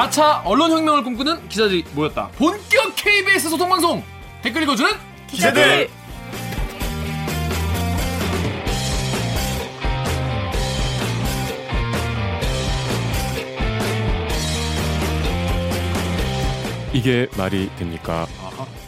4차 언론혁명을 꿈꾸는 기자들이 모였다. 본격 KBS 소통방송 댓글 읽어주는 기자들. 이게 말이 됩니까?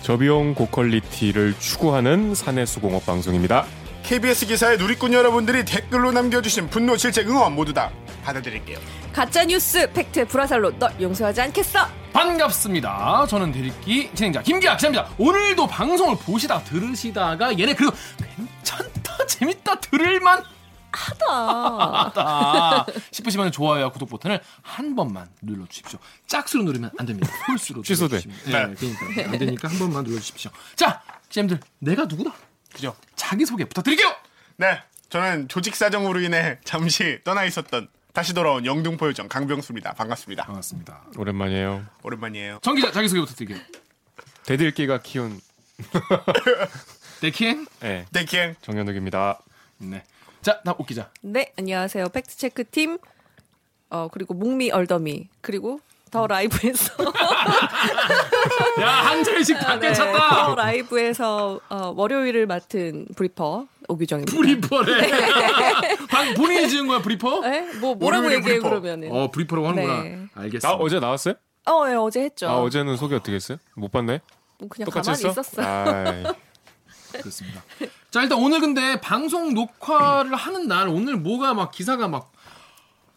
저비용 고퀄리티를 추구하는 사내수공업 방송입니다. KBS 기사의 누리꾼 여러분들이 댓글로 남겨주신 분노, 질책, 응원 모두 다 받아드릴게요. 가짜 뉴스 팩트 불화살로 널 용서하지 않겠어. 반갑습니다. 저는 대리기 진행자 김기아 기자입니다. 오늘도 방송을 보시다가 들으시다가 얘네 그래도 괜찮다 재밌다 들을만 하다. 하다 싶으시면 좋아요와 구독 버튼을 한 번만 눌러 주십시오. 짝수로 누르면 안 됩니다. 홀수로 취소돼. 눌러주시면. 네, 그러니까 안 되니까 한 번만 눌러 주십시오. 자, 기자님들 내가 누구다? 그죠? 자기 소개 부탁드릴게요. 네, 저는 조직 사정으로 인해 잠시 떠나 있었던 다시 돌아온 영등포 요정 강병수입니다. 반갑습니다. 반갑습니다. 오랜만이에요. 오랜만이에요. 정 기자 자기 소개 부탁드릴게요. 대들기가 키운 네키엔. 네, 네, 기행. 정현욱입니다. 네. 자, 나옥 기자. 네, 안녕하세요. 팩트 체크 팀. 어, 그리고 목미 얼더미. 그리고 더 라이브에서 야, 한 절씩 다 네, 괜찮다. 더 라이브에서 어, 월요일을 맡은 briefer 오규정입니다. briefer래. 방 본인이 지은 거야, briefer? 네? 뭐 뭐라고 얘기해 briefer. 그러면은. 어, briefer라고 하는구나. 네. 알겠어. 아 어제 나왔어요? 어, 예, 어제 했죠. 아 어제는 소개 어떻게 했어요? 못 봤네. 뭐 그냥 똑같이 가만히 했어? 있었어요. 아이, 그렇습니다. 자, 일단 오늘 근데 방송 녹화를 하는 날 오늘 뭐가 막 기사가 막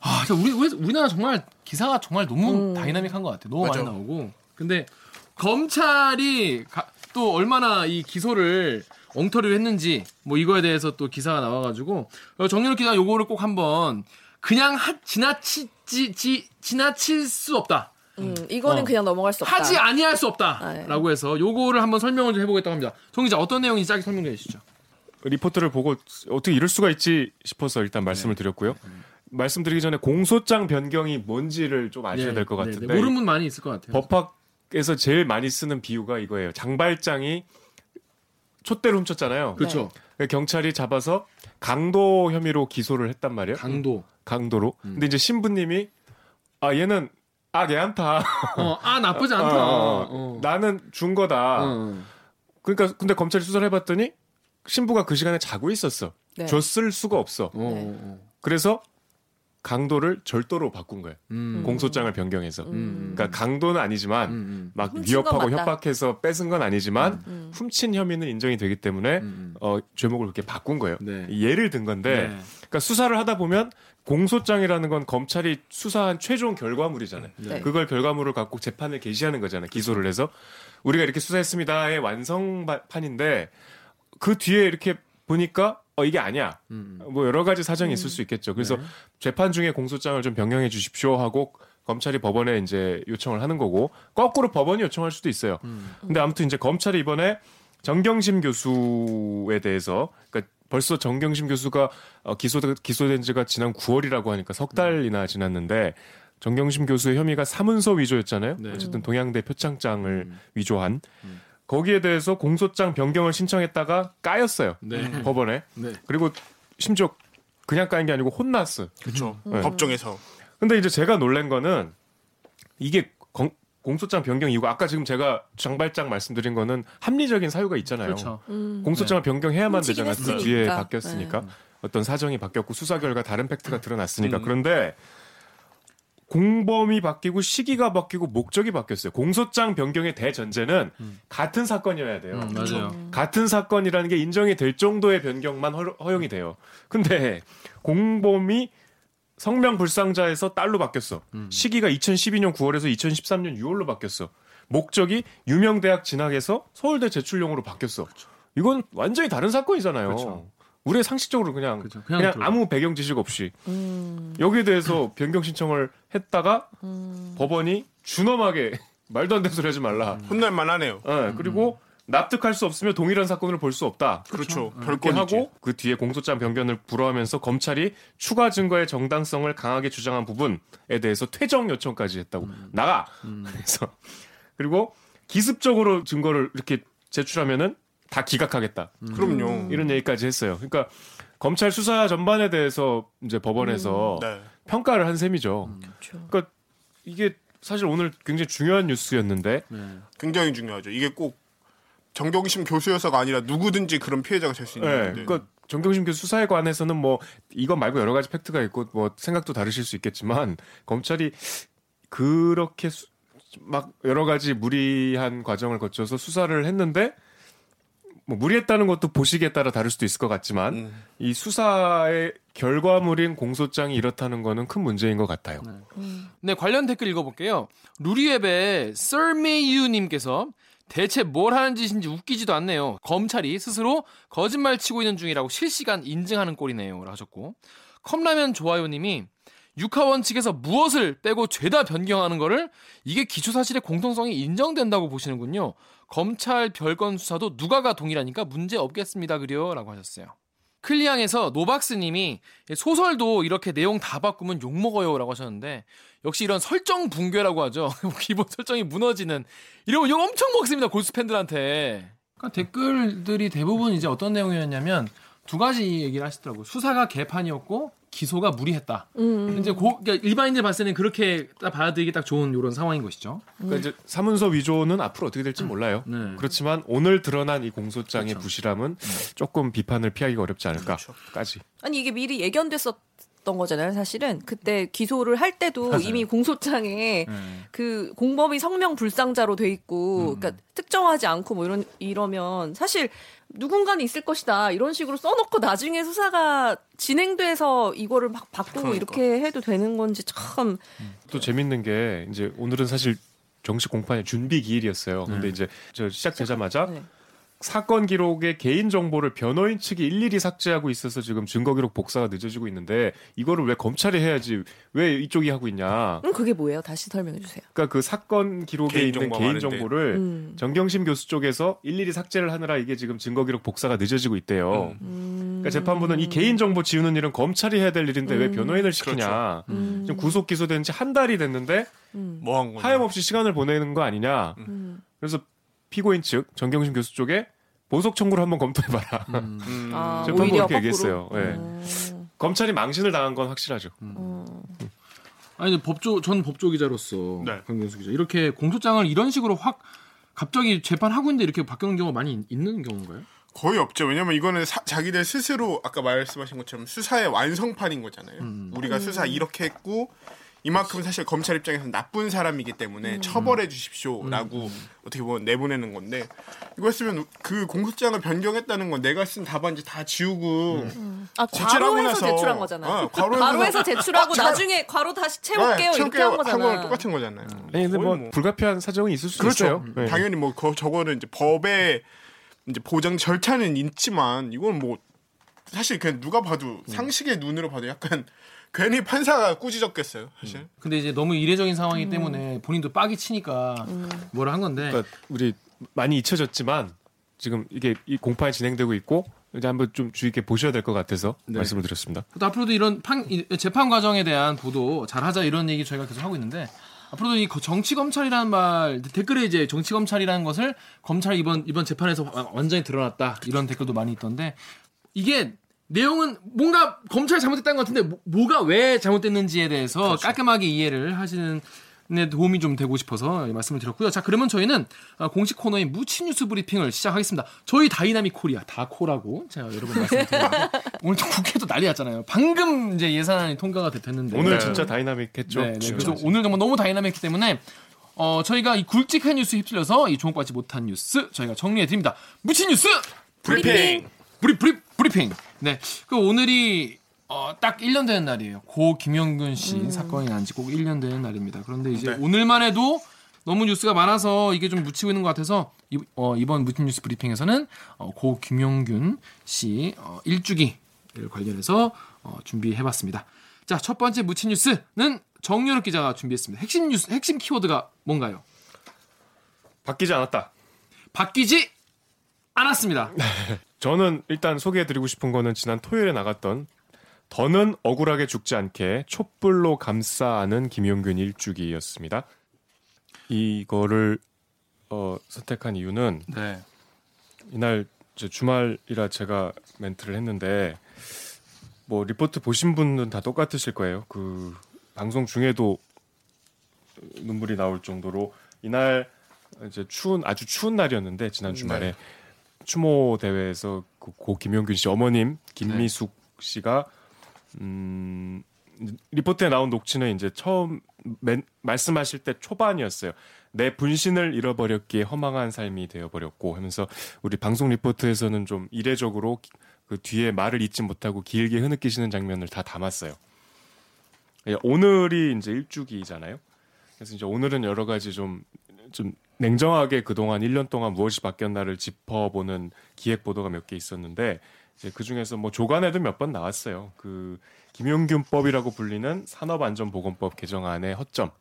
아, 진짜 우리 우리- 우리나라 정말 기사가 정말 너무 다이나믹한 것 같아. 너무 맞아. 많이 나오고. 근데 검찰이 가- 또 얼마나 이 기소를 엉터리로 했는지 뭐 이거에 대해서 또 기사가 나와가지고 어, 정윤욱 기자 요거를 꼭 한번 그냥 하, 지나치지 지, 지나칠 수 없다. 음, 이거는 어. 그냥 넘어갈 수 없다. 하지 아니할 수 아, 예. 없다라고 해서 요거를 한번 설명을 좀 해보겠다고 합니다. 정 기자 어떤 내용인지 짧게 설명해 주시죠. 리포트를 보고 어떻게 이럴 수가 있지 싶어서 일단 말씀을 드렸고요. 말씀드리기 전에 공소장 변경이 뭔지를 좀 아셔야 될것 네, 네, 같은데 네. 모르는 분 많이 있을 것 같아요. 법학에서 제일 많이 쓰는 비유가 이거예요. 장발장이 촛대를 훔쳤잖아요. 그렇죠. 경찰이 잡아서 강도 혐의로 기소를 했단 말이에요. 강도. 강도로. 근데 이제 신부님이 아 얘는 아 걔한타. 어, 아 나쁘지 않다. 어, 어. 나는 준 거다. 어. 그러니까 근데 검찰이 수사를 해봤더니 신부가 그 시간에 자고 있었어. 네. 줬을 수가 없어. 어, 어. 그래서 강도를 절도로 바꾼 거예요. 음. 공소장을 변경해서. 음. 그러니까 강도는 아니지만 음. 막 훔친 건 위협하고. 협박해서 뺏은 건 아니지만 음. 훔친 혐의는 인정이 되기 때문에 음. 어, 죄목을 그렇게 바꾼 거예요. 네. 이 예를 든 건데 네. 그러니까 수사를 하다 보면 공소장이라는 건 검찰이 수사한 최종 결과물이잖아요. 네. 그걸 결과물을 갖고 재판을 개시하는 거잖아요. 기소를 해서 우리가 이렇게 수사했습니다의 완성판인데 그 뒤에 이렇게 보니까 어 이게 아니야. 음. 뭐 여러 가지 사정이 있을 수 있겠죠. 그래서 재판 중에 공소장을 좀 변경해 주십시오 하고 검찰이 법원에 이제 요청을 하는 거고 거꾸로 법원이 요청할 수도 있어요. 근데 아무튼 이제 검찰이 이번에 정경심 교수에 대해서 그러니까 벌써 정경심 교수가 어, 기소 기소된 지가 지난 9월이라고 하니까 석 달이나 지났는데 정경심 교수의 혐의가 사문서 위조였잖아요. 네. 어쨌든 동양대 표창장을 위조한 거기에 대해서 공소장 변경을 신청했다가 까였어요. 네. 법원에. 네. 그리고 심지어 그냥 까인 게 아니고 혼났어. 그렇죠. 네. 법정에서. 근데 이제 제가 놀란 거는 이게 공, 공소장 변경 이유가 아까 지금 제가 장발장 말씀드린 거는 합리적인 사유가 있잖아요. 그렇죠. 음. 공소장을 변경해야만 훔치긴 되잖아요. 그. 뒤에 바뀌었으니까 어떤 사정이 바뀌었고 수사 결과 다른 팩트가 드러났으니까 음. 그런데 공범이 바뀌고 시기가 바뀌고 목적이 바뀌었어요. 공소장 변경의 대전제는 같은 사건이어야 돼요. 음, 맞아요. 같은 사건이라는 게 인정이 될 정도의 변경만 허, 허용이 돼요. 근데 공범이 성명 불상자에서 딸로 바뀌었어. 시기가 2012년 9월에서 2013년 6월로 바뀌었어. 목적이 유명 대학 진학에서 서울대 제출용으로 바뀌었어. 이건 완전히 다른 사건이잖아요. 그렇죠. 우리의 상식적으로 그냥 그렇죠. 그냥, 그냥. 아무 배경 지식 없이 음. 여기에 대해서 변경 신청을 했다가 음. 법원이 준엄하게 말도 안 되는 소리 하지 말라. 혼날 만 하네요. 예, 그리고 납득할 수 없으면 동일한 사건을 볼수 없다. 그렇죠. 그렇게 별건이지. 하고 그 뒤에 공소장 변경을 불허하면서 검찰이 추가 증거의 정당성을 강하게 주장한 부분에 대해서 퇴정 요청까지 했다고 나가. 그래서 그리고 기습적으로 증거를 이렇게 제출하면은 다 기각하겠다. 그럼요. 이런 얘기까지 했어요. 그러니까 검찰 수사 전반에 대해서 이제 법원에서 네. 평가를 한 셈이죠. 그렇죠. 그러니까 이게 사실 오늘 굉장히 중요한 뉴스였는데 네. 굉장히 중요하죠. 이게 꼭 정경심 교수여서가 아니라 누구든지 그런 피해자가 될 수 있는 네. 그러니까 정경심 교수 수사에 관해서는 뭐 이것 말고 여러 가지 팩트가 있고 뭐 생각도 다르실 수 있겠지만 검찰이 그렇게 수- 막 여러 가지 무리한 과정을 거쳐서 수사를 했는데 뭐 무리했다는 것도 보시기에 따라 다를 수도 있을 것 같지만 음. 이 수사의 결과물인 공소장이 이렇다는 거는 큰 문제인 것 같아요. 네, 관련 댓글 읽어볼게요. 루리앱의 썰메유님께서 대체 뭘 하는 짓인지 웃기지도 않네요. 검찰이 스스로 거짓말 치고 있는 중이라고 실시간 인증하는 꼴이네요. 라고 하셨고 컵라면 좋아요님이 육하원 측에서 무엇을 빼고 죄다 변경하는 거를 이게 기초사실의 공통성이 인정된다고 보시는군요. 검찰 별건 수사도 누가가 동일하니까 문제 없겠습니다. 그려 라고 하셨어요. 클리앙에서 노박스님이 소설도 이렇게 내용 다 바꾸면 욕먹어요 라고 하셨는데 역시 이런 설정 붕괴라고 하죠. 기본 설정이 무너지는 이러면 욕 엄청 먹습니다. 골수 팬들한테. 그러니까 댓글들이 대부분 이제 어떤 내용이었냐면 두 가지 얘기를 하시더라고요. 수사가 개판이었고 기소가 무리했다. 음. 이제 고, 그러니까 일반인들 봤을 때는 그렇게 딱 받아들이기 딱 좋은 이런 상황인 것이죠. 그러니까 이제 사문서 위조는 앞으로 어떻게 될지 몰라요. 네. 그렇지만 오늘 드러난 이 공소장의 그렇죠. 부실함은 조금 비판을 피하기가 어렵지 않을까까지. 아니 이게 미리 예견됐었 던 거잖아요. 사실은 그때 기소를 할 때도 맞아요. 이미 공소장에 네. 그 공범이 성명 불상자로 돼 있고, 음. 그러니까 특정하지 않고 뭐 이런 이러면 사실 누군가는 있을 것이다 이런 식으로 써놓고 나중에 수사가 진행돼서 이거를 막 바꾸고 그러니까. 이렇게 해도 되는 건지 참또 재밌는 게 이제 오늘은 사실 정식 공판의 준비 기일이었어요. 근데 네. 이제 저 시작되자마자 네. 사건 기록의 개인 정보를 변호인 측이 일일이 삭제하고 있어서 지금 증거 기록 복사가 늦어지고 있는데 이거를 왜 검찰이 해야지 왜 이쪽이 하고 있냐? 음, 그게 뭐예요? 다시 설명해 주세요. 그러니까 그 사건 기록에 개인 있는 개인. 정보를 음. 정경심 교수 쪽에서 일일이 삭제를 하느라 이게 지금 증거 기록 복사가 늦어지고 있대요. 음. 그러니까 재판부는 이 개인 정보 지우는 일은 검찰이 해야 될 일인데 왜 음. 변호인을 시키냐? 음. 지금 구속 기소된 지 한 달이 됐는데 음. 뭐한 거냐. 하염없이 시간을 보내는 거 아니냐? 음. 그래서 피고인 측 정경심 교수 쪽에 보석 청구를 한번 검토해봐라. 음. 아, 재판부가 오히려 그렇게 거꾸로. 얘기했어요. 예. 음. 검찰이 망신을 당한 건 확실하죠. 음. 아니 근데 법조 전 법조 기자로서 네. 강경수 기자 이렇게 공소장을 이런 식으로 확 갑자기 재판하고 있는데 이렇게 바뀌는 경우가 많이 있- 있는 경우인가요? 거의 없죠. 왜냐면 이거는 사- 자기들 스스로 아까 말씀하신 것처럼 수사의 완성판인 거잖아요. 음. 우리가 수사 이렇게 했고 이만큼 사실 검찰 입장에서는 나쁜 사람이기 때문에 처벌해 주십시오라고 어떻게 보면 내보내는 건데 이거 했으면 그 공소장을 변경했다는 건 내가 쓴 답안지 다 지우고 아, 제출하고 괄호해서 나서 제출한 거잖아요. 어, 괄호해서 제출하고 아, 나중에 괄호 다시 채울게요 네, 이렇게 한한 거랑 거잖아. 똑같은 거잖아요. 아니 근데 거의 뭐, 불가피한 사정이 있을 수 그렇죠. 있어요. 네. 당연히 뭐 거, 저거는 이제 법의 이제 보장 절차는 있지만 이건 뭐 사실 그냥 누가 봐도 상식의 눈으로 봐도 약간 괜히 판사가 꾸짖었겠어요. 사실. 근데 이제 너무 이례적인 음. 상황이기 때문에 본인도 빡이 치니까 뭐라 한 건데 그러니까 우리 많이 잊혀졌지만 지금 이게 이 공판이 진행되고 있고 이제 한번 좀 주의 깊게 보셔야 될 것 같아서 네. 말씀을 드렸습니다. 또 앞으로도 이런 판, 이- 재판 과정에 대한 보도 잘하자 이런 얘기 저희가 계속 하고 있는데 앞으로도 이 거- 정치 검찰이라는 말 댓글에 이제 정치 검찰이라는 것을 검찰 이번 이번 재판에서 와- 완전히 드러났다 이런 댓글도 많이 있던데 이게 내용은 뭔가 검찰 잘못했다는 것 같은데 뭐, 뭐가 왜 잘못됐는지에 대해서 그렇죠. 깔끔하게 이해를 하시는 데 도움이 좀 되고 싶어서 말씀을 드렸고요. 자, 그러면 저희는 어, 공식 코너인 묻힌 뉴스 브리핑을 시작하겠습니다. 저희 Dynamic Korea 다코라고 제가 여러 번 말씀드렸는데 오늘 또 국회도 난리 났잖아요. 방금 이제 예산안이 통과가 됐는데 오늘 네. 진짜 다이나믹했죠. 네, 네. 그래서 오늘 정말 너무 다이나믹했기 때문에 어, 저희가 이 굵직한 뉴스 휩쓸려서 이 주목받지 못한 뉴스 저희가 정리해 드립니다. 묻힌 뉴스 브리핑. 브리 브리 브리핑. 네. 그 오늘이 어, 딱 1년 되는 날이에요. 고 김용균 씨 사건이 난 지 꼭 1년 되는 날입니다. 그런데 이제 네. 오늘만 해도 너무 뉴스가 많아서 이게 좀 묻히고 있는 것 같아서 이, 어, 이번 묻힌 뉴스 브리핑에서는 어, 고 김용균 씨 어, 일주기를 관련해서 어, 준비해봤습니다. 자, 첫 번째 무친 뉴스는 정유럽 기자가 준비했습니다. 핵심 뉴스, 핵심 키워드가 뭔가요? 바뀌지 않았다. 바뀌지 않았습니다. 저는 일단 소개해드리고 싶은 거는 지난 토요일에 나갔던 더는 억울하게 죽지 않게 촛불로 감싸 안은 김용균 일주기였습니다. 이거를 어, 선택한 이유는 네. 이날 이제 주말이라 제가 멘트를 했는데 뭐 리포트 보신 분은 다 똑같으실 거예요. 그 방송 중에도 눈물이 나올 정도로 이날 이제 추운 아주 추운 날이었는데 지난 주말에 네. 추모 대회에서 그 고 김용균 씨 어머님 김미숙 씨가 음 리포트에 나온 녹취는 이제 처음 맨, 말씀하실 때 초반이었어요. 내 분신을 잃어버렸기에 허망한 삶이 되어버렸고 하면서 우리 방송 리포트에서는 좀 이례적으로 그 뒤에 말을 잊지 못하고 길게 흐느끼시는 장면을 다 담았어요. 예, 오늘이 이제 일주기잖아요. 그래서 이제 오늘은 여러 가지 좀, 좀 냉정하게 그동안 1년 동안 무엇이 바뀌었나를 짚어보는 기획 보도가 몇 개 있었는데 이제 그 중에서 뭐 조간에도 몇 번 나왔어요. 그 김용균법이라고 불리는 산업안전보건법 개정안의 허점.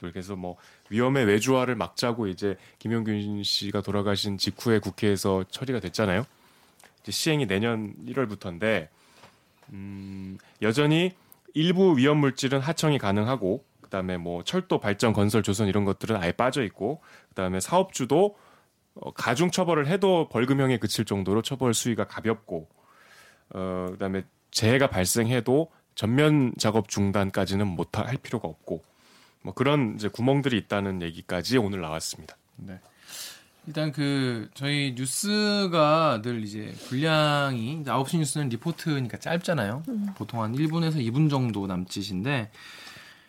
그래서 뭐 위험의 외주화를 막자고 이제 김용균 씨가 돌아가신 직후에 국회에서 처리가 됐잖아요. 이제 시행이 내년 1월부터인데 음, 여전히 일부 위험 물질은 하청이 가능하고 그다음에 뭐 철도 발전 건설 조선 이런 것들은 아예 빠져 있고 그다음에 사업주도 어, 가중 처벌을 해도 벌금형에 그칠 정도로 처벌 수위가 가볍고 어 그다음에 재해가 발생해도 전면 작업 중단까지는 못 할 필요가 없고 뭐 그런 이제 구멍들이 있다는 얘기까지 오늘 나왔습니다. 네. 일단 그 저희 뉴스가 늘 이제 분량이 이제 9시 뉴스는 리포트니까 짧잖아요. 보통 한 1분에서 2분 정도 남짓인데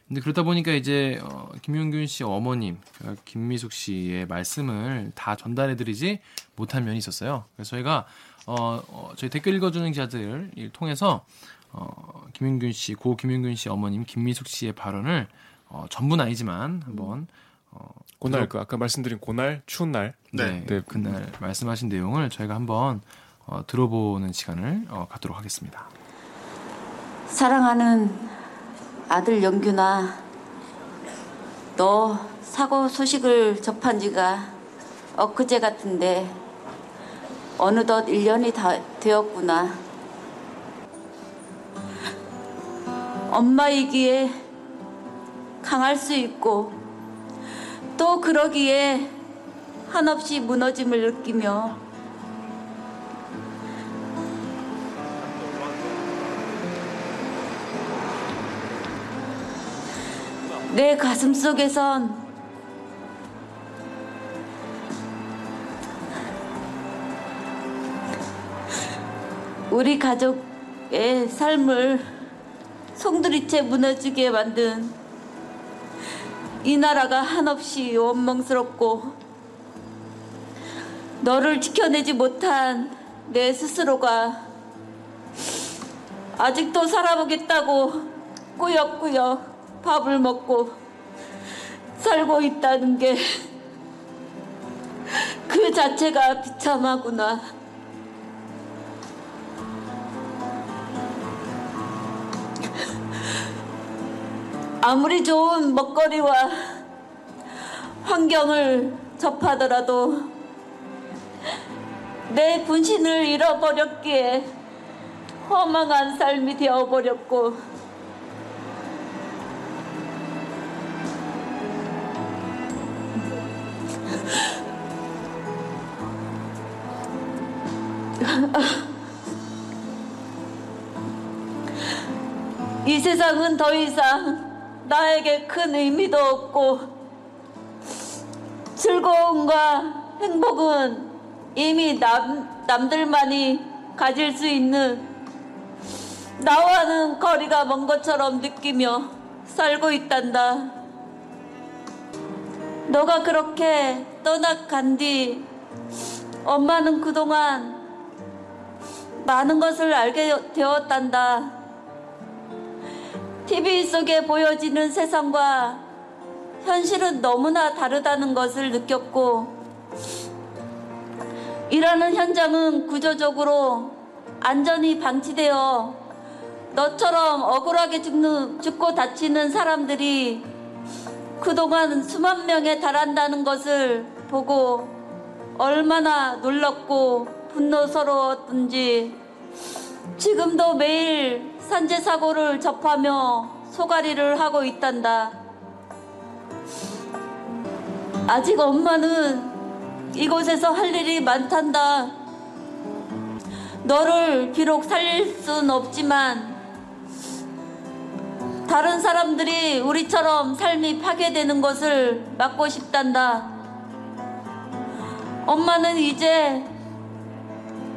근데 그러다 보니까 이제 어, 김용균 씨 어머님 그러니까 김미숙 씨의 말씀을 다 전달해드리지 못한 면이 있었어요. 그래서 저희가 어, 어, 저희 댓글 읽어주는 기자들을 통해서 어, 김용균 씨, 고 김용균 씨 어머님 김미숙 씨의 발언을 어, 전부는 아니지만 한번 어, 그날 그 아까 말씀드린 그날 추운 날 네, 네. 그날 말씀하신 내용을 저희가 한번 어, 들어보는 시간을 어, 갖도록 하겠습니다. 사랑하는 아들 영균아, 너 사고 소식을 접한 지가 엊그제 같은데 어느덧 1년이 다 되었구나. 엄마이기에 강할 수 있고 또 그러기에 한없이 무너짐을 느끼며 내 가슴 속에선 우리 가족의 삶을 송두리째 무너지게 만든 이 나라가 한없이 원망스럽고 너를 지켜내지 못한 내 스스로가 아직도 살아보겠다고 꾸역꾸역 밥을 먹고 살고 있다는 게 그 자체가 비참하구나. 아무리 좋은 먹거리와 환경을 접하더라도 내 분신을 잃어버렸기에 허망한 삶이 되어버렸고 이 세상은 더 이상 나에게 큰 의미도 없고 즐거움과 행복은 이미 남, 남들만이 가질 수 있는 나와는 거리가 먼 것처럼 느끼며 살고 있단다. 너가 그렇게 떠나간 뒤 엄마는 그동안 많은 것을 알게 되었단다. TV 속에 보여지는 세상과 현실은 너무나 다르다는 것을 느꼈고, 일하는 현장은 구조적으로 안전이 방치되어 너처럼 억울하게 죽는, 죽고 다치는 사람들이 그동안 수만 명에 달한다는 것을 보고 얼마나 놀랐고 분노스러웠던지 지금도 매일 산재 사고를 접하며 소가리를 하고 있단다. 아직 엄마는 이곳에서 할 일이 많단다. 너를 비록 살릴 순 없지만 다른 사람들이 우리처럼 삶이 파괴되는 것을 막고 싶단다. 엄마는 이제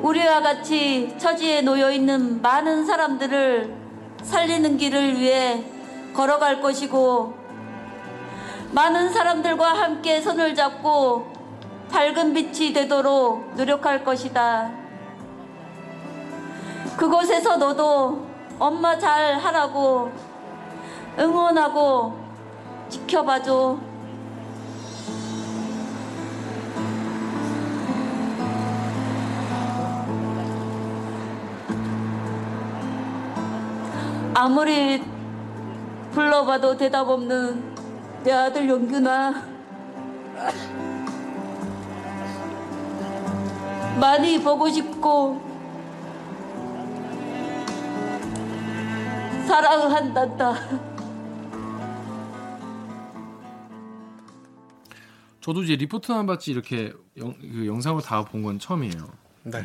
우리와 같이 처지에 놓여 있는 많은 사람들을 살리는 길을 위해 걸어갈 것이고 많은 사람들과 함께 손을 잡고 밝은 빛이 되도록 노력할 것이다. 그곳에서 너도 엄마 잘 하라고 응원하고 지켜봐줘. 아무리 불러봐도 대답 없는 내 아들 용균아. 많이 보고 싶고 사랑한단다. 저도 이제 리포트만 봤지 이렇게 영, 그 영상을 다 본 건 처음이에요. 네.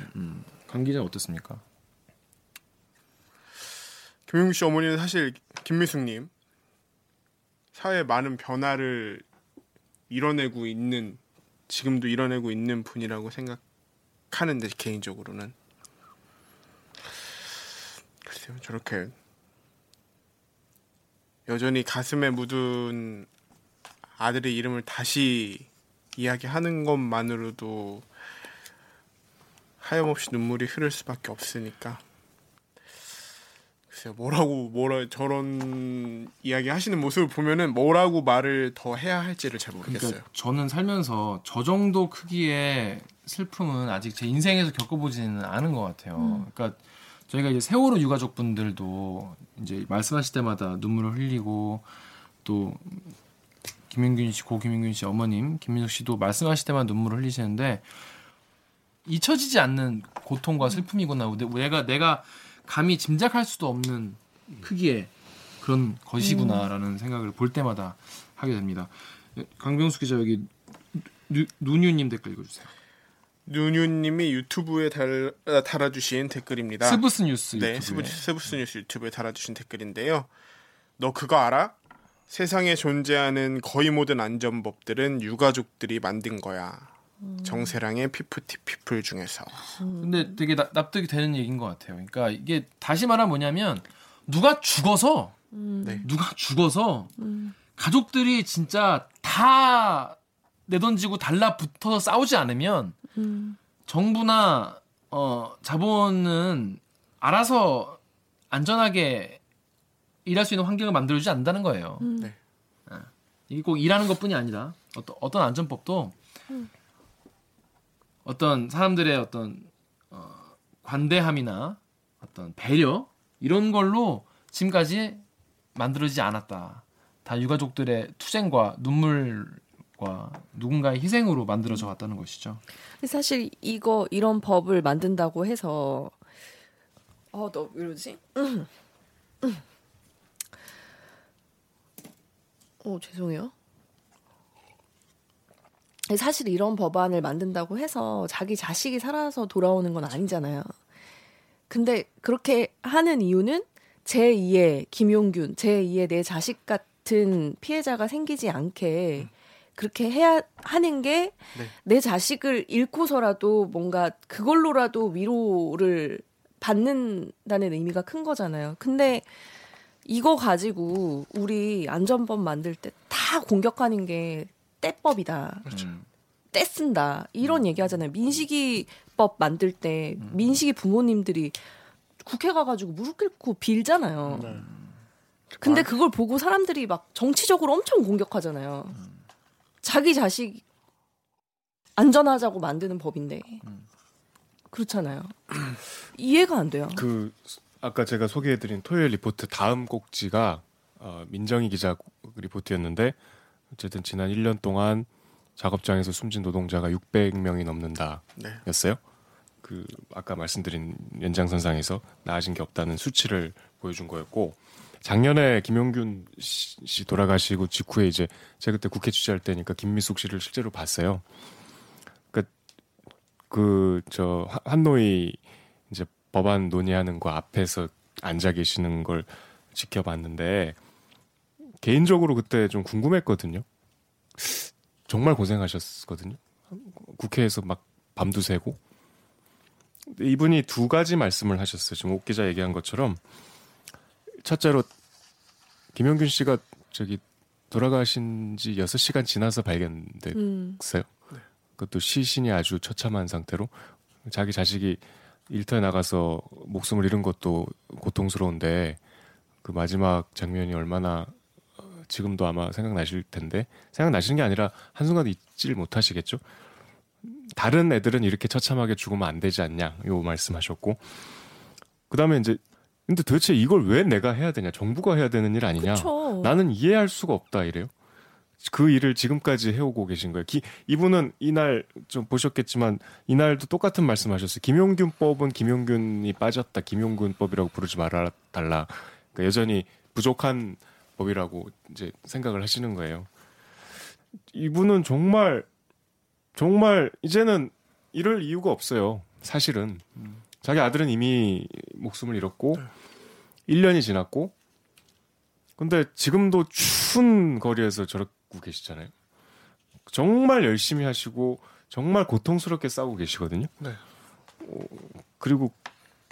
강 기자 어떻습니까? 김용규 씨 어머니는 사실 김미숙님 사회에 많은 변화를 이뤄내고 있는 지금도 이뤄내고 있는 분이라고 생각하는데 개인적으로는. 글쎄요 저렇게 여전히 가슴에 묻은 아들의 이름을 다시 이야기하는 것만으로도 하염없이 눈물이 흐를 수밖에 없으니까 글쎄요 뭐라고 뭐라 저런 이야기 하시는 모습을 보면은 뭐라고 말을 더 해야 할지를 잘 모르겠어요. 그러니까 저는 살면서 저 정도 크기의 슬픔은 아직 제 인생에서 겪어보지는 않은 것 같아요. 그러니까 저희가 이제 세월호 유가족 분들도 이제 말씀하실 때마다 눈물을 흘리고 또 김윤균 씨, 고 김윤균 씨 어머님 김민석 씨도 말씀하실 때만 눈물을 흘리시는데 잊혀지지 않는 고통과 슬픔이구나. 내- 내가 내가 감히 짐작할 수도 없는 크기의 그런 것이구나라는 생각을 볼 때마다 하게 됩니다. 예, 강병수 기자 여기 누- 누뉴님 댓글 읽어주세요. 누뉴님이 유튜브에 달, 아, 달아주신 댓글입니다. 스브스 뉴스 네, 유튜브에. 스브, 스브스 뉴스 유튜브에 달아주신 댓글인데요. 너 그거 알아? 세상에 존재하는 거의 모든 안전법들은 유가족들이 만든 거야. 정세랑의 피프티 피플 중에서. 근데 되게 나- 납득이 되는 얘기인 것 같아요. 그러니까 이게 다시 말하면 뭐냐면 누가 죽어서 네. 누가 죽어서 가족들이 진짜 다 내던지고 달라붙어서 싸우지 않으면 정부나 어, 자본은 알아서 안전하게 일할 수 있는 환경을 만들어주지 않는다는 거예요. 네. 예. 이게 꼭 일하는 것뿐이 아니라 어떤 어떤 안전법도 어떤 사람들의 어떤 어, 관대함이나 어떤 배려 이런 걸로 지금까지 만들어지지 않았다. 다 유가족들의 투쟁과 눈물과 누군가의 희생으로 만들어져 왔다는 것이죠. 사실 이거 이런 법을 만든다고 해서 어너 이러지? 어 죄송해요. 사실 이런 법안을 만든다고 해서 자기 자식이 살아서 돌아오는 건 아니잖아요. 근데 그렇게 하는 이유는 제2의 김용균, 제2의 내 자식 같은 피해자가 생기지 않게 그렇게 해야 하는 게내 네. 자식을 잃고서라도 뭔가 그걸로라도 위로를 받는다는 의미가 큰 거잖아요. 근데 이거 가지고 우리 안전법 만들 때 다 공격하는 게 떼법이다. 음. 떼 쓴다. 이런 얘기 하잖아요. 민식이법 만들 때 민식이 부모님들이 국회 가가지고 무릎 꿇고 빌잖아요. 네. 근데 그걸 보고 사람들이 막 정치적으로 엄청 공격하잖아요. 자기 자식 안전하자고 만드는 법인데 그렇잖아요. 이해가 안 돼요. 그 아까 제가 소개해드린 토요일 리포트 다음 꼭지가 어, 민정희 기자 리포트였는데 어쨌든 지난 1년 동안 작업장에서 숨진 노동자가 600명이 넘는다. 네. 였어요. 그 아까 말씀드린 연장선상에서 나아진 게 없다는 수치를 보여준 거였고 작년에 김용균 씨, 씨 돌아가시고 직후에 이제 제가 그때 국회 취재할 때니까 김미숙 씨를 실제로 봤어요. 그러니까 그저 한노이 이제 법안 논의하는 거 앞에서 앉아 계시는 걸 지켜봤는데 개인적으로 그때 좀 궁금했거든요. 정말 고생하셨거든요. 국회에서 막 밤도 새고. 이분이 두 가지 말씀을 하셨어요. 지금 옥 기자 얘기한 것처럼 첫째로 김용균 씨가 저기 돌아가신 지 6시간 지나서 발견됐어요. 음. 그것도 시신이 아주 처참한 상태로 자기 자식이 일터에 나가서 목숨을 잃은 것도 고통스러운데 그 마지막 장면이 얼마나 어, 지금도 아마 생각나실 텐데 생각나시는 게 아니라 한순간 잊지를 못하시겠죠. 다른 애들은 이렇게 처참하게 죽으면 안 되지 않냐 요 말씀하셨고 그다음에 이제 근데 도대체 이걸 왜 내가 해야 되냐 정부가 해야 되는 일 아니냐 그쵸. 나는 이해할 수가 없다 이래요. 그 일을 지금까지 해오고 계신 거예요. 기, 이분은 이날 좀 보셨겠지만 이날도 똑같은 말씀하셨어요. 김용균법은 김용균이 빠졌다. 김용균법이라고 부르지 말아 달라. 그러니까 여전히 부족한 법이라고 이제 생각을 하시는 거예요. 이분은 정말 정말 이제는 이럴 이유가 없어요. 사실은 자기 아들은 이미 목숨을 잃었고 1년이 지났고 근데 지금도 추운 거리에서 저러고 계시잖아요. 정말 열심히 하시고 정말 고통스럽게 싸우고 계시거든요. 네. 어, 그리고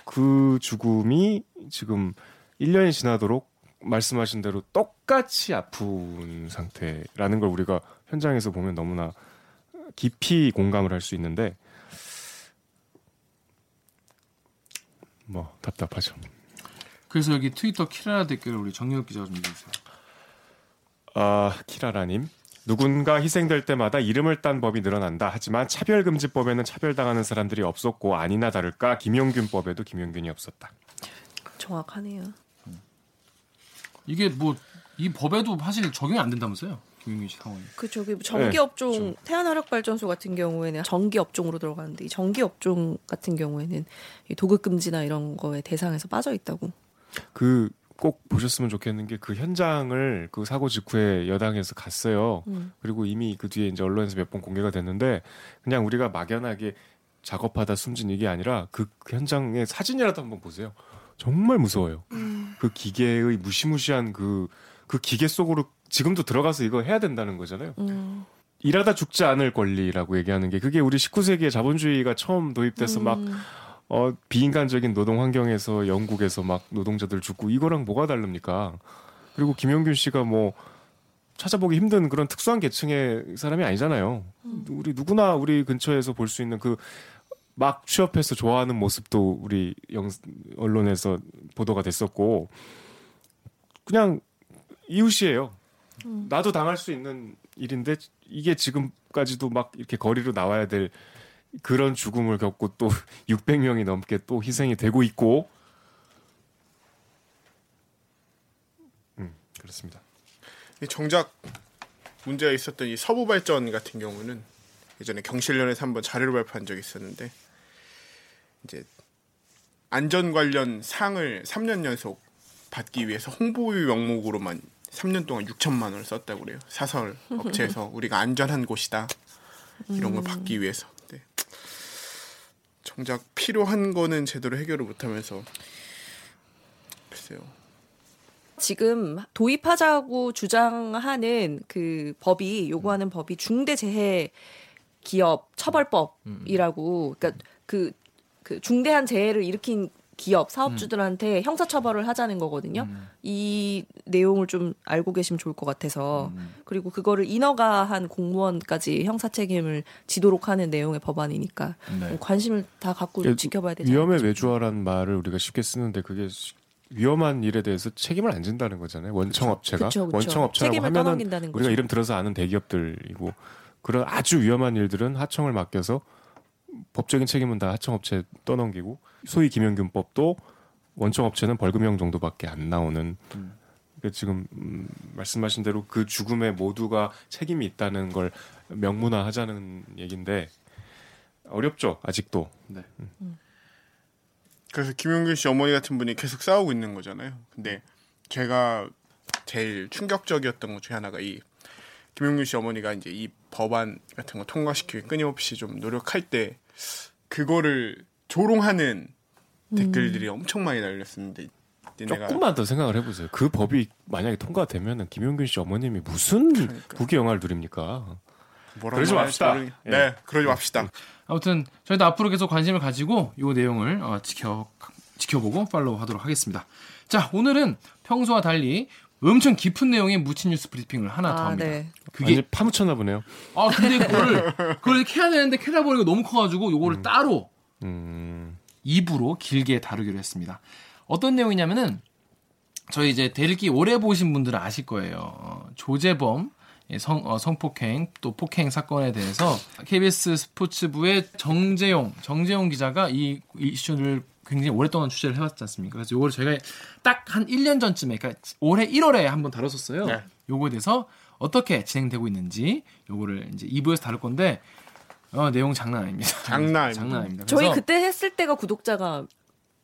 그 죽음이 지금 1년이 지나도록 말씀하신 대로 똑같이 아픈 상태라는 걸 우리가 현장에서 보면 너무나 깊이 공감을 할 수 있는데 뭐 답답하죠. 그래서 여기 트위터 키라라 댓글을 우리 정유혁 기자가 좀 읽어주세요. 아, 키라라님. 누군가 희생될 때마다 이름을 딴 법이 늘어난다. 하지만 차별금지법에는 차별당하는 사람들이 없었고 아니나 다를까 김용균법에도 김용균이 없었다. 정확하네요. 이게 뭐 이 법에도 사실 적용이 안 된다면서요? 김용균 씨 상황이. 그 저기 전기 업종 태안화력 발전소 같은 경우에는 전기 업종으로 들어가는데 이 전기 업종 같은 경우에는 이 도급 금지나 이런 거에 대상에서 빠져 있다고. 그 꼭 보셨으면 좋겠는 게 그 현장을 그 사고 직후에 여당에서 갔어요. 음. 그리고 이미 그 뒤에 이제 언론에서 몇 번 공개가 됐는데 그냥 우리가 막연하게 작업하다 숨진 이게 아니라 그, 그 현장의 사진이라도 한번 보세요. 정말 무서워요. 그 기계의 무시무시한 그, 그 기계 속으로 지금도 들어가서 이거 해야 된다는 거잖아요. 음. 일하다 죽지 않을 권리라고 얘기하는 게 그게 우리 19세기에 자본주의가 처음 도입돼서 막 음. 어, 비인간적인 노동 환경에서 영국에서 막 노동자들 죽고 이거랑 뭐가 다릅니까? 그리고 김용균 씨가 뭐 찾아보기 힘든 그런 특수한 계층의 사람이 아니잖아요. 우리 누구나 우리 근처에서 볼 수 있는 그 막 취업해서 좋아하는 모습도 우리 영, 언론에서 보도가 됐었고 그냥 이웃이에요. 나도 당할 수 있는 일인데 이게 지금까지도 막 이렇게 거리로 나와야 될 그런 죽음을 겪고 또 600명이 넘게 또 희생이 되고 있고 음 그렇습니다. 이 정작 문제가 있었던 이 서부 발전 같은 경우는 예전에 경실련에서 한번 자료를 발표한 적이 있었는데 이제 안전 관련 상을 3년 연속 받기 위해서 홍보비 명목으로만 3년 동안 6천만 원을 썼다고 그래요. 사설 업체에서 우리가 안전한 곳이다 이런 걸 받기 위해서. 네. 정작 필요한 거는 제대로 해결을 못 하면서 글쎄요. 지금 도입하자고 주장하는 그 법이 요구하는 법이 중대재해 기업 처벌법이라고 그러니까 그, 그 중대한 재해를 일으킨 기업 사업주들한테 형사 처벌을 하자는 거거든요. 이 내용을 좀 알고 계시면 좋을 것 같아서 그리고 그거를 인허가 한 공무원까지 형사 책임을 지도록 하는 내용의 법안이니까 네. 관심을 다 갖고 예, 지켜봐야 되지 위험에 않을까 외주화라는 말을 우리가 쉽게 쓰는데 그게 시- 위험한 일에 대해서 책임을 안 진다는 거잖아요. 원청 업체가 그쵸, 그쵸. 원청 업체라고 책임을 하면은 떠넘긴다는 우리가 거죠. 이름 들어서 아는 대기업들이고 그런 아주 위험한 일들은 하청을 맡겨서 법적인 책임은 다 하청 업체에 떠넘기고 소위 김영균법도 원청 업체는 벌금형 정도밖에 안 나오는 그러니까 지금 음, 말씀하신 대로 그 죽음에 모두가 책임이 있다는 걸 명문화하자는 얘기인데 어렵죠 아직도 네. 그래서 김용균 씨 어머니 같은 분이 계속 싸우고 있는 거잖아요. 근데 제가 제일 충격적이었던 것 중에 하나가 이 김용균 씨 어머니가 이제 이 법안 같은 거 통과시키기 끊임없이 좀 노력할 때 그거를 조롱하는 댓글들이 엄청 많이 달렸었는데 조금만 더 생각을 해보세요. 그 법이 만약에 통과되면은 김용균 씨 어머님이 무슨 국위 영화를 누립니까? 그러지 맙시다. 모르겠- 예. 네, 그러지 맙시다. 아무튼 저희도 앞으로 계속 관심을 가지고 이 내용을 어, 지켜 지켜보고 팔로우 하도록 하겠습니다. 자 오늘은 평소와 달리 엄청 깊은 내용의 묻힌 뉴스 브리핑을 하나 더 아, 합니다. 네. 그게 파묻혔나 보네요. 아 근데 그걸 이렇게 해야 되는데 캐다 보니까 너무 커가지고 요거를 따로 음, 2부로 길게 다루기로 했습니다. 어떤 내용이냐면은 저희 이제 대리기 오래 보신 분들은 아실 거예요. 어, 조재범 예, 성, 어, 성폭행 또 폭행 사건에 대해서 KBS 스포츠부의 정재용 정재용 기자가 이 이슈를 굉장히 오랫동안 취재를 해왔지 않습니까? 그래서 요거를 저희가 딱 한 1년 전쯤에 그러니까 올해 1월에 한번 다뤘었어요. 네. 요거에 대해서 어떻게 진행되고 있는지 요거를 이제 2부에서 다룰 건데 어, 내용 장난 아닙니다. 장난 아닙니다. 장난 아닙니다. 저희 그때 했을 때가 구독자가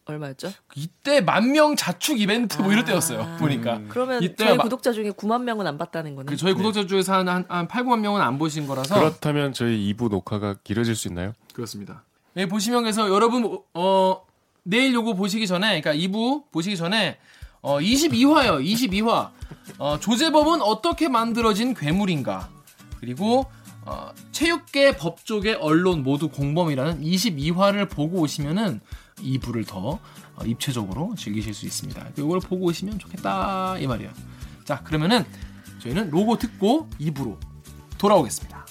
얼마였죠? 이때 만 명 자축 이벤트 뭐 이럴 아. 때였어요. 보니까. 그러면 이때 저희 마- 구독자 중에 9만 명은 안 봤다는 거네. 그 저희 구독자 중에서 한, 한, 한 8, 9만 명은 안 보신 거라서 그렇다면 저희 2부 녹화가 길어질 수 있나요? 그렇습니다. 예, 보시면 그래서 여러분 어 내일 요거 보시기 전에 그러니까 2부 보시기 전에 어 22화요. 22화. 어 조제법은 어떻게 만들어진 괴물인가? 그리고 어 체육계, 법조계, 언론 모두 공범이라는 22화를 보고 오시면은 2부를 더 어, 입체적으로 즐기실 수 있습니다. 이걸 보고 오시면 좋겠다 이 말이에요. 자, 그러면은 저희는 로고 듣고 2부로 돌아오겠습니다.